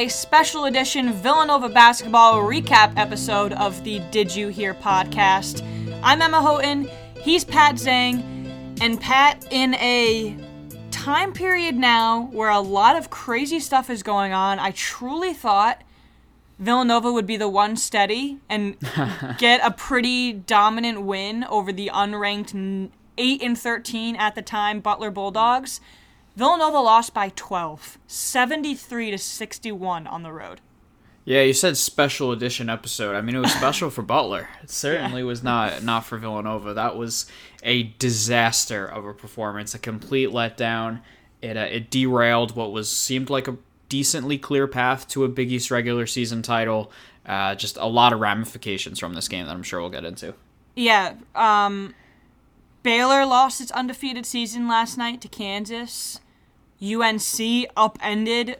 a special edition Villanova basketball recap episode of the Did You Hear podcast. I'm Emma Houghton, he's Pat Zhang, and Pat, in a time period now where a lot of crazy stuff is going on, I truly thought Villanova would be the one steady and get a pretty dominant win over the unranked 8 and 13 at the time Butler Bulldogs. Villanova lost by 12, 73 to 61 on the road. Yeah, you said special edition episode. I mean, it was special for Butler. It certainly yeah. was not not for Villanova. That was a disaster of a performance, a complete letdown. It uh, it derailed what was seemed like a decently clear path to a Big East regular season title. Uh, just a lot of ramifications from this game that I'm sure we'll get into. Yeah, um, Baylor lost its undefeated season last night to Kansas. UNC upended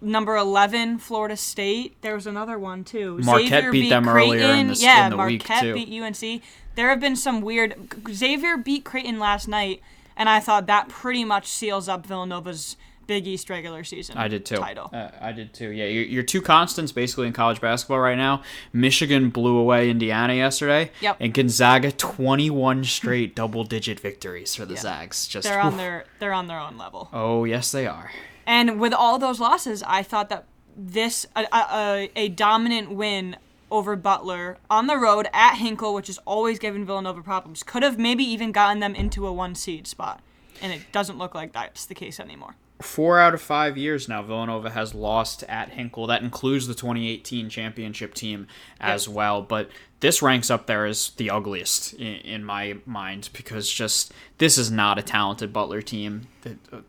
number 11 Florida State. There was another one too. Marquette Xavier beat, beat them Creighton. earlier in the, yeah, in the Marquette week beat UNC. There have been some weird Xavier beat Creighton last night and I thought that pretty much seals up Villanova's Big East regular season. I did too. Title. Uh, I did too. Yeah, your, your two constants basically in college basketball right now. Michigan blew away Indiana yesterday. Yep. And Gonzaga, twenty-one straight double-digit victories for the yeah. Zags. Just they're on their they're on their own level. Oh yes, they are. And with all those losses, I thought that this a, a, a dominant win over Butler on the road at Hinkle, which has always given Villanova problems, could have maybe even gotten them into a one seed spot. And it doesn't look like that's the case anymore four out of five years now, Villanova has lost at Hinkle. That includes the 2018 championship team as well. But this ranks up there as the ugliest in, in, my mind because just this is not a talented Butler team. That, uh,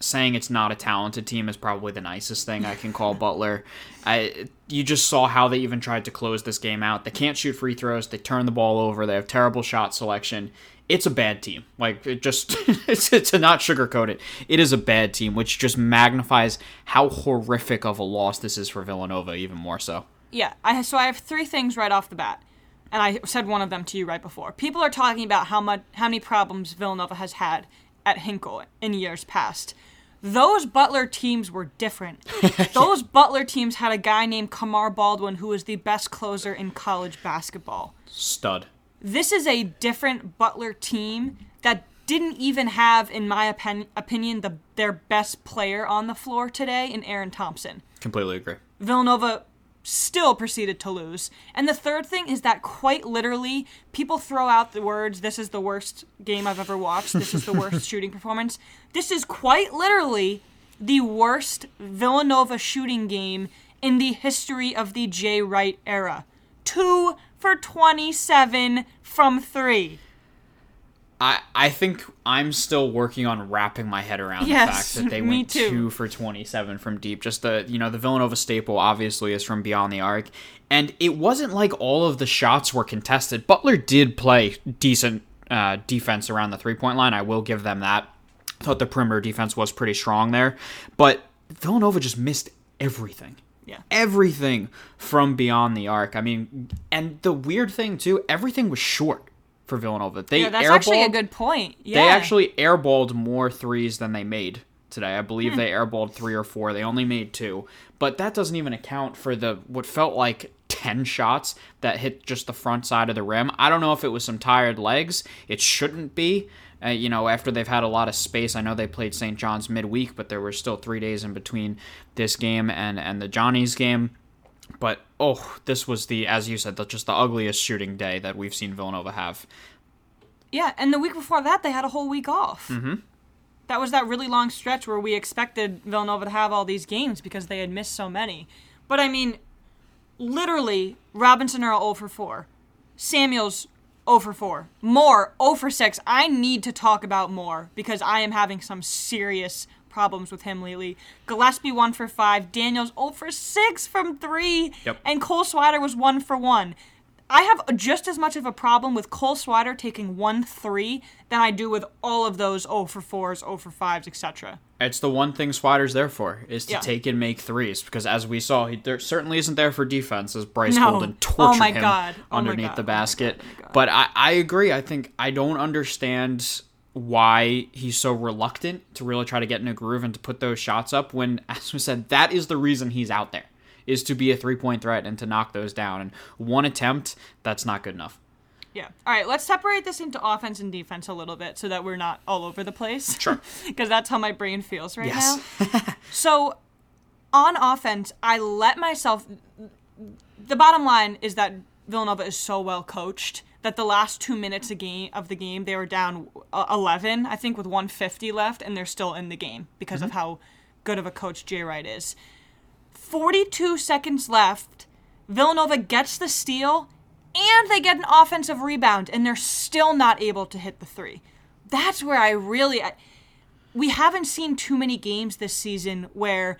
saying it's not a talented team is probably the nicest thing I can call Butler. I you just saw how they even tried to close this game out. They can't shoot free throws. They turn the ball over. They have terrible shot selection it's a bad team. Like it just it's to not sugarcoat it. It is a bad team, which just magnifies how horrific of a loss this is for Villanova, even more so. Yeah, I so I have three things right off the bat, and I said one of them to you right before. People are talking about how much how many problems Villanova has had at Hinkle in years past. Those Butler teams were different. Those Butler teams had a guy named Kamar Baldwin who was the best closer in college basketball. Stud this is a different Butler team that didn't even have, in my opin- opinion, the their best player on the floor today in Aaron Thompson. Completely agree. Villanova still proceeded to lose. And the third thing is that quite literally, people throw out the words, this is the worst game I've ever watched, this is the worst shooting performance. This is quite literally the worst Villanova shooting game in the history of the Jay Wright era. Two for 27 from three. I, I think I'm still working on wrapping my head around yes, the fact that they went too. two for 27 from deep. Just the you know the Villanova staple obviously is from beyond the arc, and it wasn't like all of the shots were contested. Butler did play decent uh, defense around the three point line. I will give them that. I thought the perimeter defense was pretty strong there, but Villanova just missed everything. Yeah. Everything from beyond the arc. I mean, and the weird thing too, everything was short for Villanova. They yeah, that's actually a good point. Yeah. They actually airballed more threes than they made today. I believe hmm. they airballed three or four. They only made two, but that doesn't even account for the what felt like 10 shots that hit just the front side of the rim. I don't know if it was some tired legs. It shouldn't be. Uh, you know, after they've had a lot of space, I know they played St. John's midweek, but there were still three days in between this game and, and the Johnny's game. But, oh, this was the, as you said, the, just the ugliest shooting day that we've seen Villanova have. Yeah, and the week before that, they had a whole week off. Mm-hmm. That was that really long stretch where we expected Villanova to have all these games because they had missed so many. But I mean, literally, Robinson Earl 0 for 4. Samuels 0 for 4. Moore 0 for 6. I need to talk about Moore because I am having some serious problems with him lately. Gillespie 1 for 5. Daniels 0 for 6 from 3. Yep. And Cole Swider was 1 for 1. I have just as much of a problem with Cole Swider taking 1 3 than I do with all of those 0 for 4s, 0 for 5s, etc. It's the one thing Swider's there for is to yeah. take and make threes because as we saw, he there certainly isn't there for defense as Bryce no. Golden tortured oh him God. Oh underneath God. the oh basket. Oh God. But I, I agree. I think I don't understand why he's so reluctant to really try to get in a groove and to put those shots up when, as we said, that is the reason he's out there, is to be a three point threat and to knock those down. And one attempt, that's not good enough. Yeah. All right, let's separate this into offense and defense a little bit so that we're not all over the place. Sure. Because that's how my brain feels right Yes. now. so, on offense, I let myself. The bottom line is that Villanova is so well coached that the last two minutes of game of the game they were down uh, 11, I think, with 150 left, and they're still in the game because of how good of a coach Jay Wright is. 42 seconds left. Villanova gets the steal and they get an offensive rebound and they're still not able to hit the three. That's where I really I, we haven't seen too many games this season where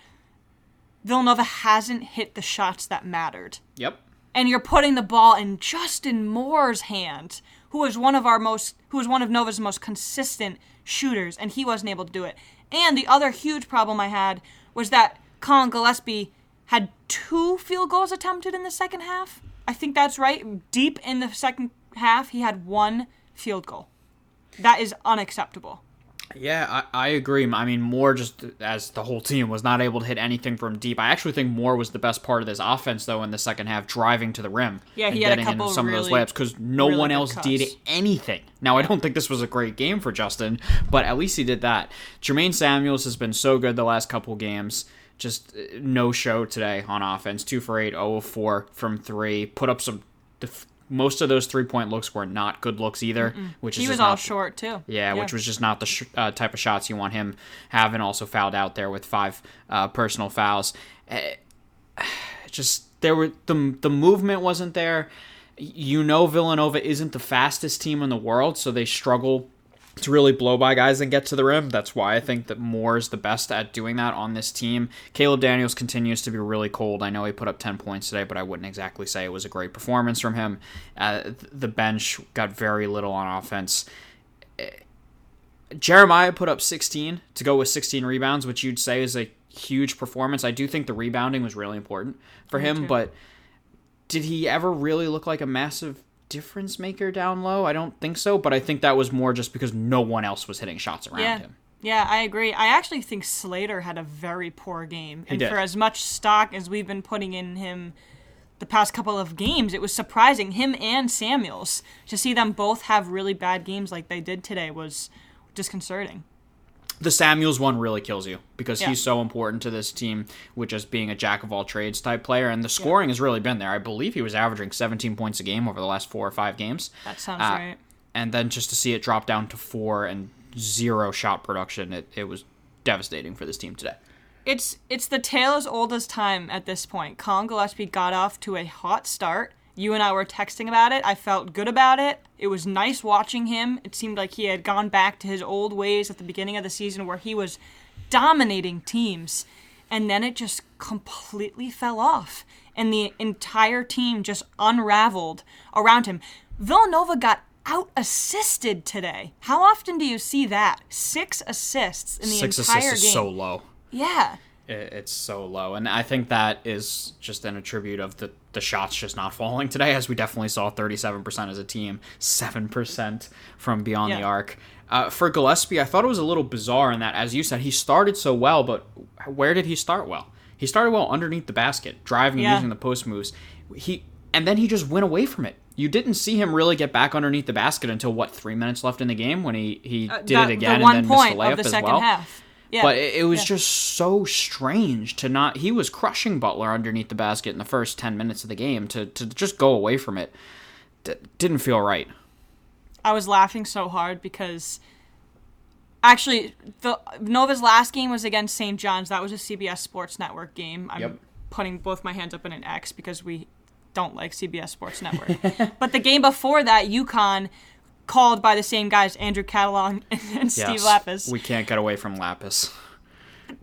Villanova hasn't hit the shots that mattered. Yep. And you're putting the ball in Justin Moore's hand, who is one of our most who is one of Nova's most consistent shooters, and he wasn't able to do it. And the other huge problem I had was that Collin Gillespie had two field goals attempted in the second half. I think that's right. Deep in the second half, he had one field goal. That is unacceptable. Yeah, I, I agree. I mean, Moore just as the whole team was not able to hit anything from deep. I actually think Moore was the best part of this offense, though, in the second half, driving to the rim. Yeah, he and had a getting couple into some of those really- layups because no really one else cuts. did anything. Now, I don't think this was a great game for Justin, but at least he did that. Jermaine Samuels has been so good the last couple games. Just uh, no show today on offense. Two for eight, 0 of four from three. Put up some. def- Most of those three point looks were not good looks either, which is He was all not- short too. yeah, which was just not the sh- uh, type of shots you want him having. Also fouled out there with five uh, personal fouls. Eh, just there were the the movement wasn't there. You know Villanova isn't the fastest team in the world, so they struggle to really blow by guys and get to the rim. That's why I think that Moore is the best at doing that on this team. Caleb Daniels continues to be really cold. I know he put up 10 points today, but I wouldn't exactly say it was a great performance from him. Uh, the bench got very little on offense. Jeremiah put up 16 to go with 16 rebounds, which you'd say is a huge performance. I do think the rebounding was really important for him, too. but did he ever really look like a massive difference maker down low? I don't think so, but I think that was more just because no one else was hitting shots around Yeah. him. Yeah, I agree. I actually think Slater had a very poor game. And for as much stock as we've been putting in him the past couple of games, it was surprising him and Samuels to see them both have really bad games like they did today was disconcerting. The Samuels one really kills you because Yeah. he's so important to this team with just being a jack of all trades type player, and the scoring has really been there. I believe he was averaging 17 points a game over the last four or five games. That sounds Uh, right. and then just to see it drop down to four and zero shot production, it, it was devastating for this team today. It's it's the tale as old as time at this point. Collin Gillespie got off to a hot start. You and I were texting about it. I felt good about it. It was nice watching him. It seemed like he had gone back to his old ways at the beginning of the season where he was dominating teams. And then it just completely fell off. And the entire team just unraveled around him. Villanova got out assisted today. How often do you see that? Six assists in the Six entire assists game. is so low. Yeah. It's so low, and I think that is just an attribute of the the shots just not falling today, as we definitely saw 37% as a team, 7% from beyond the arc. Uh, for Gillespie, I thought it was a little bizarre in that, as you said, he started so well, but where did he start well? He started well underneath the basket, driving and using the post moves. He and then he just went away from it. You didn't see him really get back underneath the basket until what three minutes left in the game when he he did Uh, it again and then missed the layup the as well. half. Yeah. But it, it was Yeah. just so strange to not. He was crushing Butler underneath the basket in the first ten minutes of the game. To to just go away from it, d- didn't feel right. I was laughing so hard because actually the Nova's last game was against St. John's. That was a CBS Sports Network game. I'm Yep. putting both my hands up in an X because we don't like CBS Sports Network. but the game before that, UConn called by the same guys, Andrew Catalon and Steve Lappas. We can't get away from Lappas.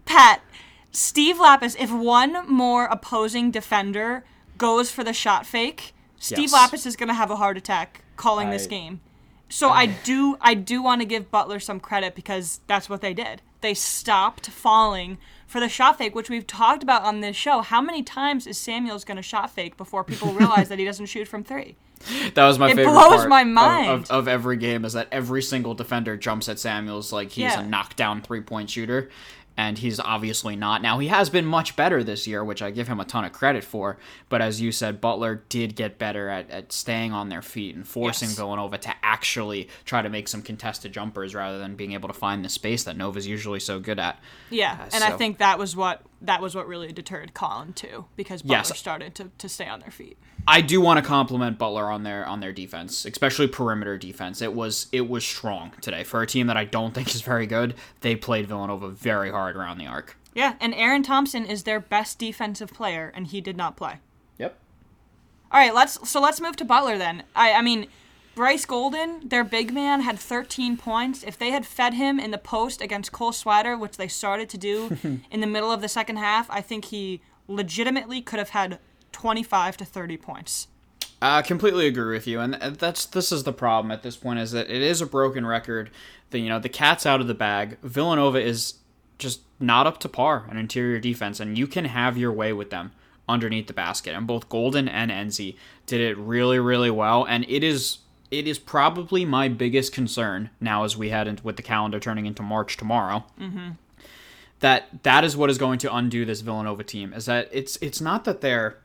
Pat, Steve Lappas, if one more opposing defender goes for the shot fake, Steve Yes. Lappas is going to have a heart attack calling this game. So I do I do want to give Butler some credit because that's what they did. they stopped falling for the shot fake, which we've talked about on this show. How many times is Samuels going to shot fake before people realize that he doesn't shoot from three? That was my It favorite blows part my of- mind. Of, of, every game is that every single defender jumps at Samuels like he's Yeah. a knockdown three point shooter, and he's obviously not. Now he has been much better this year, which I give him a ton of credit for. But as you said, Butler did get better at, at staying on their feet and forcing Yes. Villanova to actually try to make some contested jumpers rather than being able to find the space that Nova's usually so good at. Yeah, Uh, and I think that was what that was what really deterred Collin too, because Butler Yes. started to, to stay on their feet. I do want to compliment Butler on their on their defense, especially perimeter defense. It was it was strong today for a team that I don't think is very good. They played Villanova very hard around the arc. Yeah, and Aaron Thompson is their best defensive player, and he did not play. Yep. All right, let's so let's move to Butler then. I I mean, Bryce Golden, their big man, had 13 points. If they had fed him in the post against Cole Swider, which they started to do in the middle of the second half, I think he legitimately could have had 25 to 30 points. I completely agree with you, and that's this is the problem at this point is that it is a broken record. The you know the cat's out of the bag. Villanova is just not up to par on interior defense, and you can have your way with them underneath the basket. And both Golden and Nze did it really really well, and it is it is probably my biggest concern now as we head into with the calendar turning into March tomorrow. That that is what is going to undo this Villanova team is that it's it's not that they're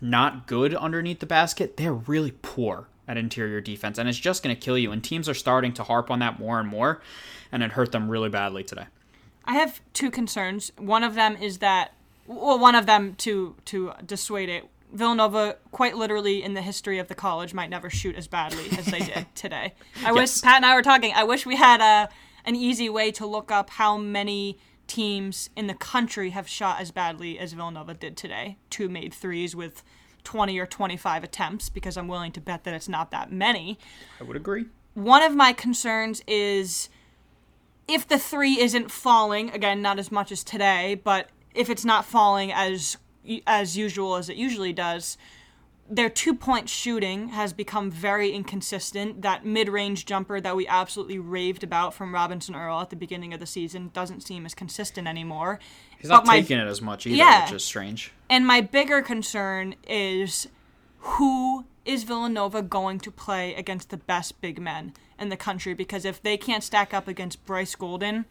not good underneath the basket, they're really poor at interior defense, and it's just going to kill you. And teams are starting to harp on that more and more, and it hurt them really badly today. I have two concerns. One of them is that, well, one of them to to dissuade it. Villanova, quite literally in the history of the college, might never shoot as badly as they did today. I Yes. wish Pat and I were talking. I wish we had a an easy way to look up how many teams in the country have shot as badly as Villanova did today. Two made threes with 20 or 25 attempts, because I'm willing to bet that it's not that many I would agree. one of my concerns is if the three isn't falling again not as much as today but if it's not falling as as usual as it usually does their two point shooting has become very inconsistent that mid-range jumper that we absolutely raved about from robinson earl at the beginning of the season doesn't seem as consistent anymore He's not But my- taking it as much either, Yeah. which is strange. and my bigger concern is who is Villanova going to play against the best big men in the country? Because if they can't stack up against Bryce Golden,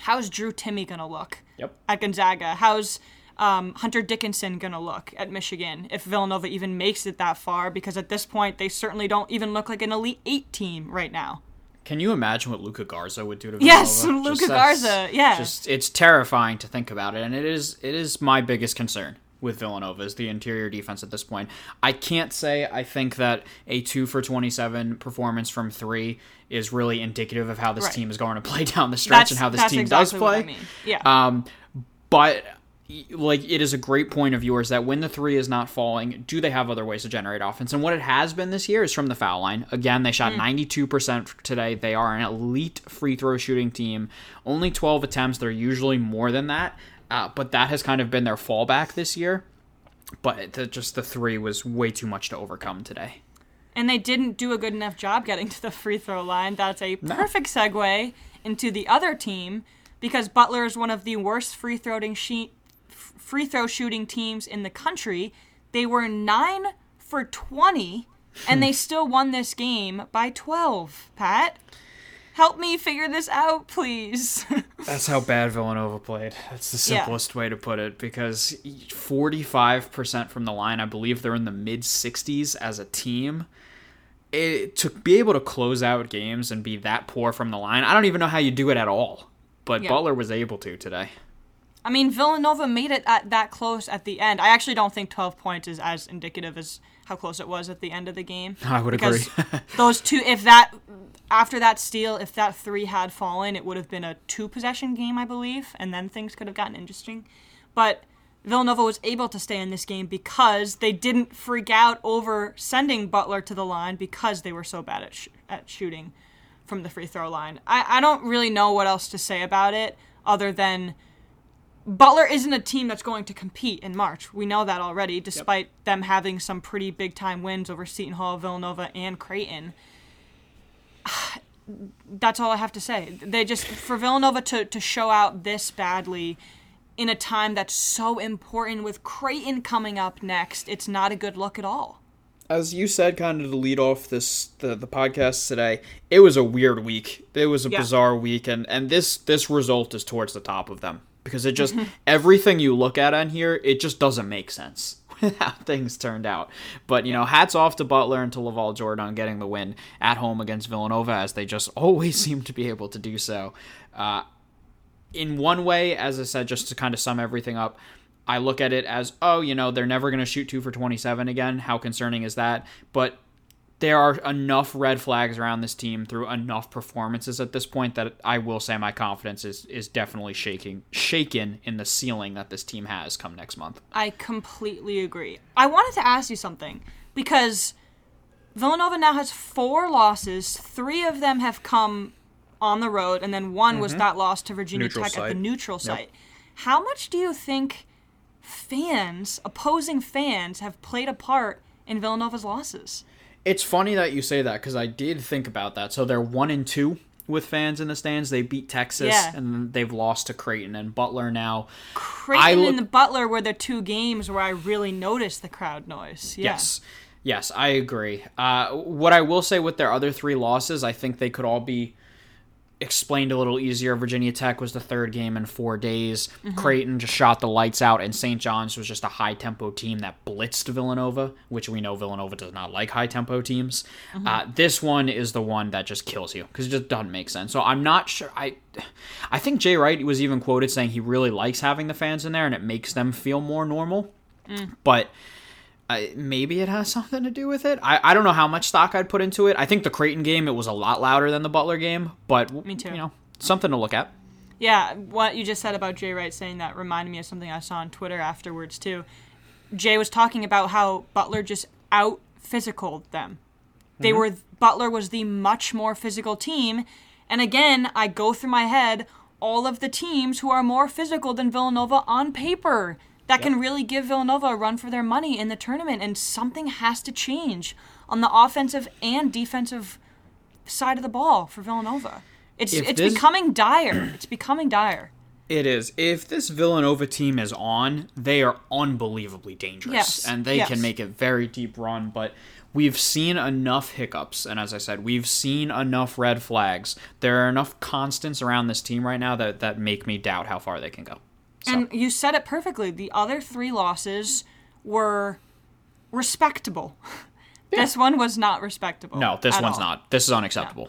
how's Drew Timme going to look Yep. at Gonzaga? How's um, Hunter Dickinson going to look at Michigan if Villanova even makes it that far? Because at this point, they certainly don't even look like an Elite Eight team right now. Can you imagine what Luka Garza would do to Yes, Villanova? Luka that's- Garza, yeah. Just it's terrifying to think about it, and it is it is my biggest concern with Villanova is the interior defense at this point. I can't say I think that a two for twenty seven performance from three is really indicative of how this Right. team is going to play down the stretch That's- and how this team exactly does play. I mean. Yeah. Um, but like it is a great point of yours that when the three is not falling, do they have other ways to generate offense? And what it has been this year is from the foul line. Again, they shot 92% today. They are an elite free throw shooting team. Only 12 attempts. They're usually more than that. Uh, but that has kind of been their fallback this year. But the, just the three was way too much to overcome today. and they didn't do a good enough job getting to the free throw line. That's a perfect segue into the other team because Butler is one of the worst free throwing sheet free throw shooting teams in the country. They were 9 for 20 and they hmm. still won this game by 12. Pat, help me figure this out, please. That's how bad Villanova played. That's the Yeah. simplest way to put it because 45% from the line, I believe they're in the mid 60s as a team. It, to be able to close out games and be that poor from the line, I don't even know how you do it at all. But Yeah. Butler was able to today. I mean, Villanova made it at that close at the end. I actually don't think 12 points is as indicative as how close it was at the end of the game. I would because agree. those two, if that after that steal, if that three had fallen, it would have been a two possession game, I believe, and then things could have gotten interesting. But Villanova was able to stay in this game because they didn't freak out over sending Butler to the line because they were so bad at sh- at shooting from the free throw line. I, I don't really know what else to say about it other than Butler isn't a team that's going to compete in March. We know that already, despite them having some pretty big time wins over Seton Hall, Villanova, and Creighton. that's all I have to say. They just for Villanova to to show out this badly in a time that's so important with Creighton coming up next, it's not a good look at all. As you said, kind of to lead off this the, the podcast today, it was a weird week. It was a Yeah. bizarre week, and and this this result is towards the top of them because it just everything you look at on here, it just doesn't make sense. How things turned out, but you know, hats off to Butler and to LaVall Jordan on getting the win at home against Villanova, as they just always seem to be able to do so. Uh, in one way, as I said, just to kind of sum everything up, I look at it as, oh, you know, they're never going to shoot two for 27 again. How concerning is that? But there are enough red flags around this team through enough performances at this point that I will say my confidence is is definitely shaking shaken in the ceiling that this team has come next month. I completely agree. I wanted to ask you something because Villanova now has four losses. Three of them have come on the road, and then one was mm-hmm. that loss to Virginia Neutral Tech at the neutral site. How much do you think fans, opposing fans, have played a part in Villanova's losses? It's funny that you say that because I did think about that. So they're one and two with fans in the stands. They beat Texas Yeah. and they've lost to Creighton and Butler now. Creighton look- and the Butler were the two games where I really noticed the crowd noise. Yeah. Yes. Yes, I agree. Uh, what I will say with their other three losses, I think they could all be explained a little easier. Virginia Tech was the third game in four days. Mm-hmm. Creighton just shot the lights out, and St. John's was just a high tempo team that blitzed Villanova, which we know Villanova does not like high tempo teams. Mm-hmm. Uh, this one is the one that just kills you because it just doesn't make sense. So I'm not sure. I, I think Jay Wright was even quoted saying he really likes having the fans in there and it makes them feel more normal. Mm. But I, maybe it has something to do with it. I, I don't know how much stock I'd put into it. I think the Creighton game it was a lot louder than the Butler game, but Me too. you know something to look at. Yeah, what you just said about Jay Wright saying that reminded me of something I saw on Twitter afterwards too. Jay was talking about how Butler just out physical them. They mm-hmm. were Butler was the much more physical team, and again, I go through my head all of the teams who are more physical than Villanova on paper that can really give Villanova a run for their money in the tournament, and something has to change on the offensive and defensive side of the ball for Villanova. It's If it's this- becoming dire. It's becoming dire. It is. If this Villanova team is on, they are unbelievably dangerous, Yes, and they yes. can make a very deep run. But we've seen enough hiccups, and as I said, we've seen enough red flags. There are enough constants around this team right now that that make me doubt how far they can go. So, And you said it perfectly. The other three losses were respectable. This one was not respectable. no, this one's all. not. This is unacceptable.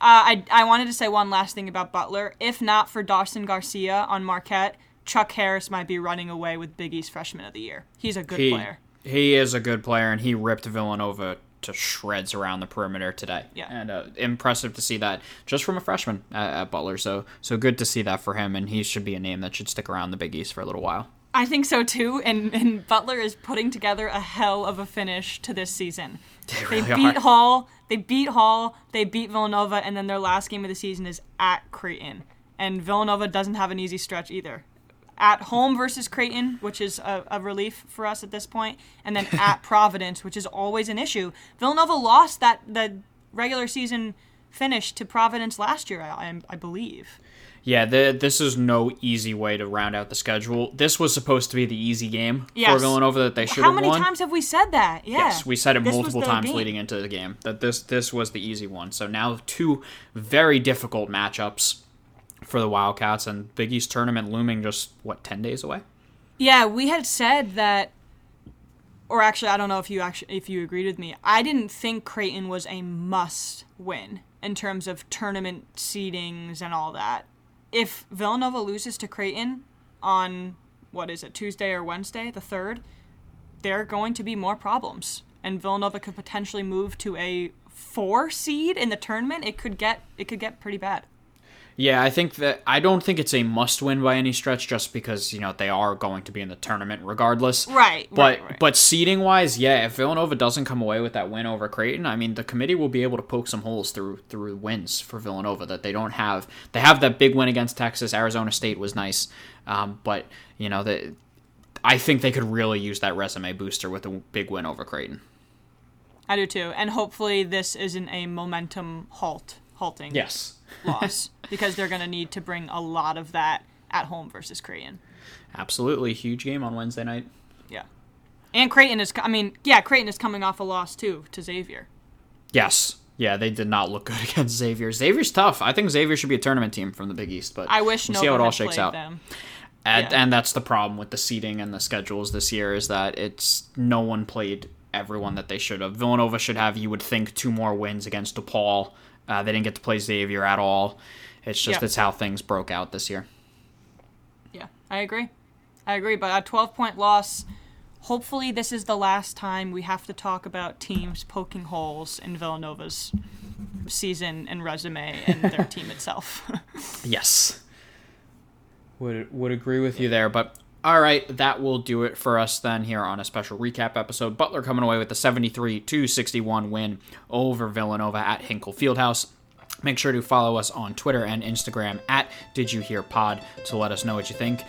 Uh, I, I wanted to say one last thing about Butler. If not for Dawson Garcia on Marquette, Chuck Harris might be running away with Big East Freshman of the Year. He's a good He player. he is a good player, and he ripped Villanova to shreds around the perimeter today. Yeah. and uh, impressive to see that just from a freshman at, at Butler. So so good to see that for him, and he should be a name that should stick around the Big East for a little while. I think so too. And, and Butler is putting together a hell of a finish to this season. They, really beat are. Hall, they beat Hall, they beat Villanova, and then their last game of the season is at Creighton. And Villanova doesn't have an easy stretch either. At home versus Creighton, which is a, a relief for us at this point, and then at Providence, which is always an issue. Villanova lost that the regular season finish to Providence last year, I, I, I believe. Yeah, the, this is no easy way to round out the schedule. This was supposed to be the easy game for Yes. Villanova that they should How have won. How many times have we said that? Yeah. Yes, we said it This multiple times game. leading into the game that this this was the easy one. So now two very difficult matchups for the Wildcats and Big East tournament looming just what ten days away. Yeah, we had said that, or actually, I don't know if you actually if you agreed with me. I didn't think Creighton was a must win in terms of tournament seedings and all that. If Villanova loses to Creighton on what is it Tuesday or Wednesday, the third, there are going to be more problems, and Villanova could potentially move to a four seed in the tournament. It could get it could get pretty bad. Yeah, I think that I don't think it's a must win by any stretch, just because you know they are going to be in the tournament regardless. Right, But right, right. but seeding wise, yeah, if Villanova doesn't come away with that win over Creighton, I mean the committee will be able to poke some holes through through wins for Villanova that they don't have. They have that big win against Texas. Arizona State was nice, um, but you know that I think they could really use that resume booster with a big win over Creighton. I do too, and hopefully this isn't a momentum halt halting Yes. loss because they're going to need to bring a lot of that at home versus Creighton. Absolutely. Huge game on Wednesday night. Yeah. And Creighton is, I mean, yeah, Creighton is coming off a loss too to Xavier. Yes. Yeah, they did not look good against Xavier. Xavier's tough. I think Xavier should be a tournament team from the Big East, but I wish we'll see how it all shakes out. them. And, Yeah. and that's the problem with the seeding and the schedules this year is that it's no one played everyone that they should have. Villanova should have, you would think, two more wins against DePaul. Uh, they didn't get to play Xavier at all. It's just Yeah. it's how things broke out this year. Yeah, I agree. I agree. But a 12 point loss, hopefully, this is the last time we have to talk about teams poking holes in Villanova's season and resume and their team itself. Yes. Would would agree with you there, but all right, that will do it for us then here on a special recap episode. Butler coming away with the 73 to 61 win over Villanova at Hinkle Fieldhouse. Make sure to follow us on Twitter and Instagram at Did You Hear Pod to let us know what you think.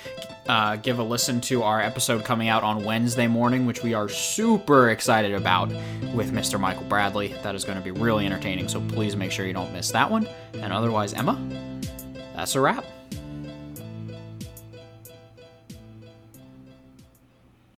Uh, give a listen to our episode coming out on Wednesday morning, which we are super excited about with Mr. Michael Bradley. That is going to be really entertaining, so please make sure you don't miss that one. And otherwise, Emma, that's a wrap.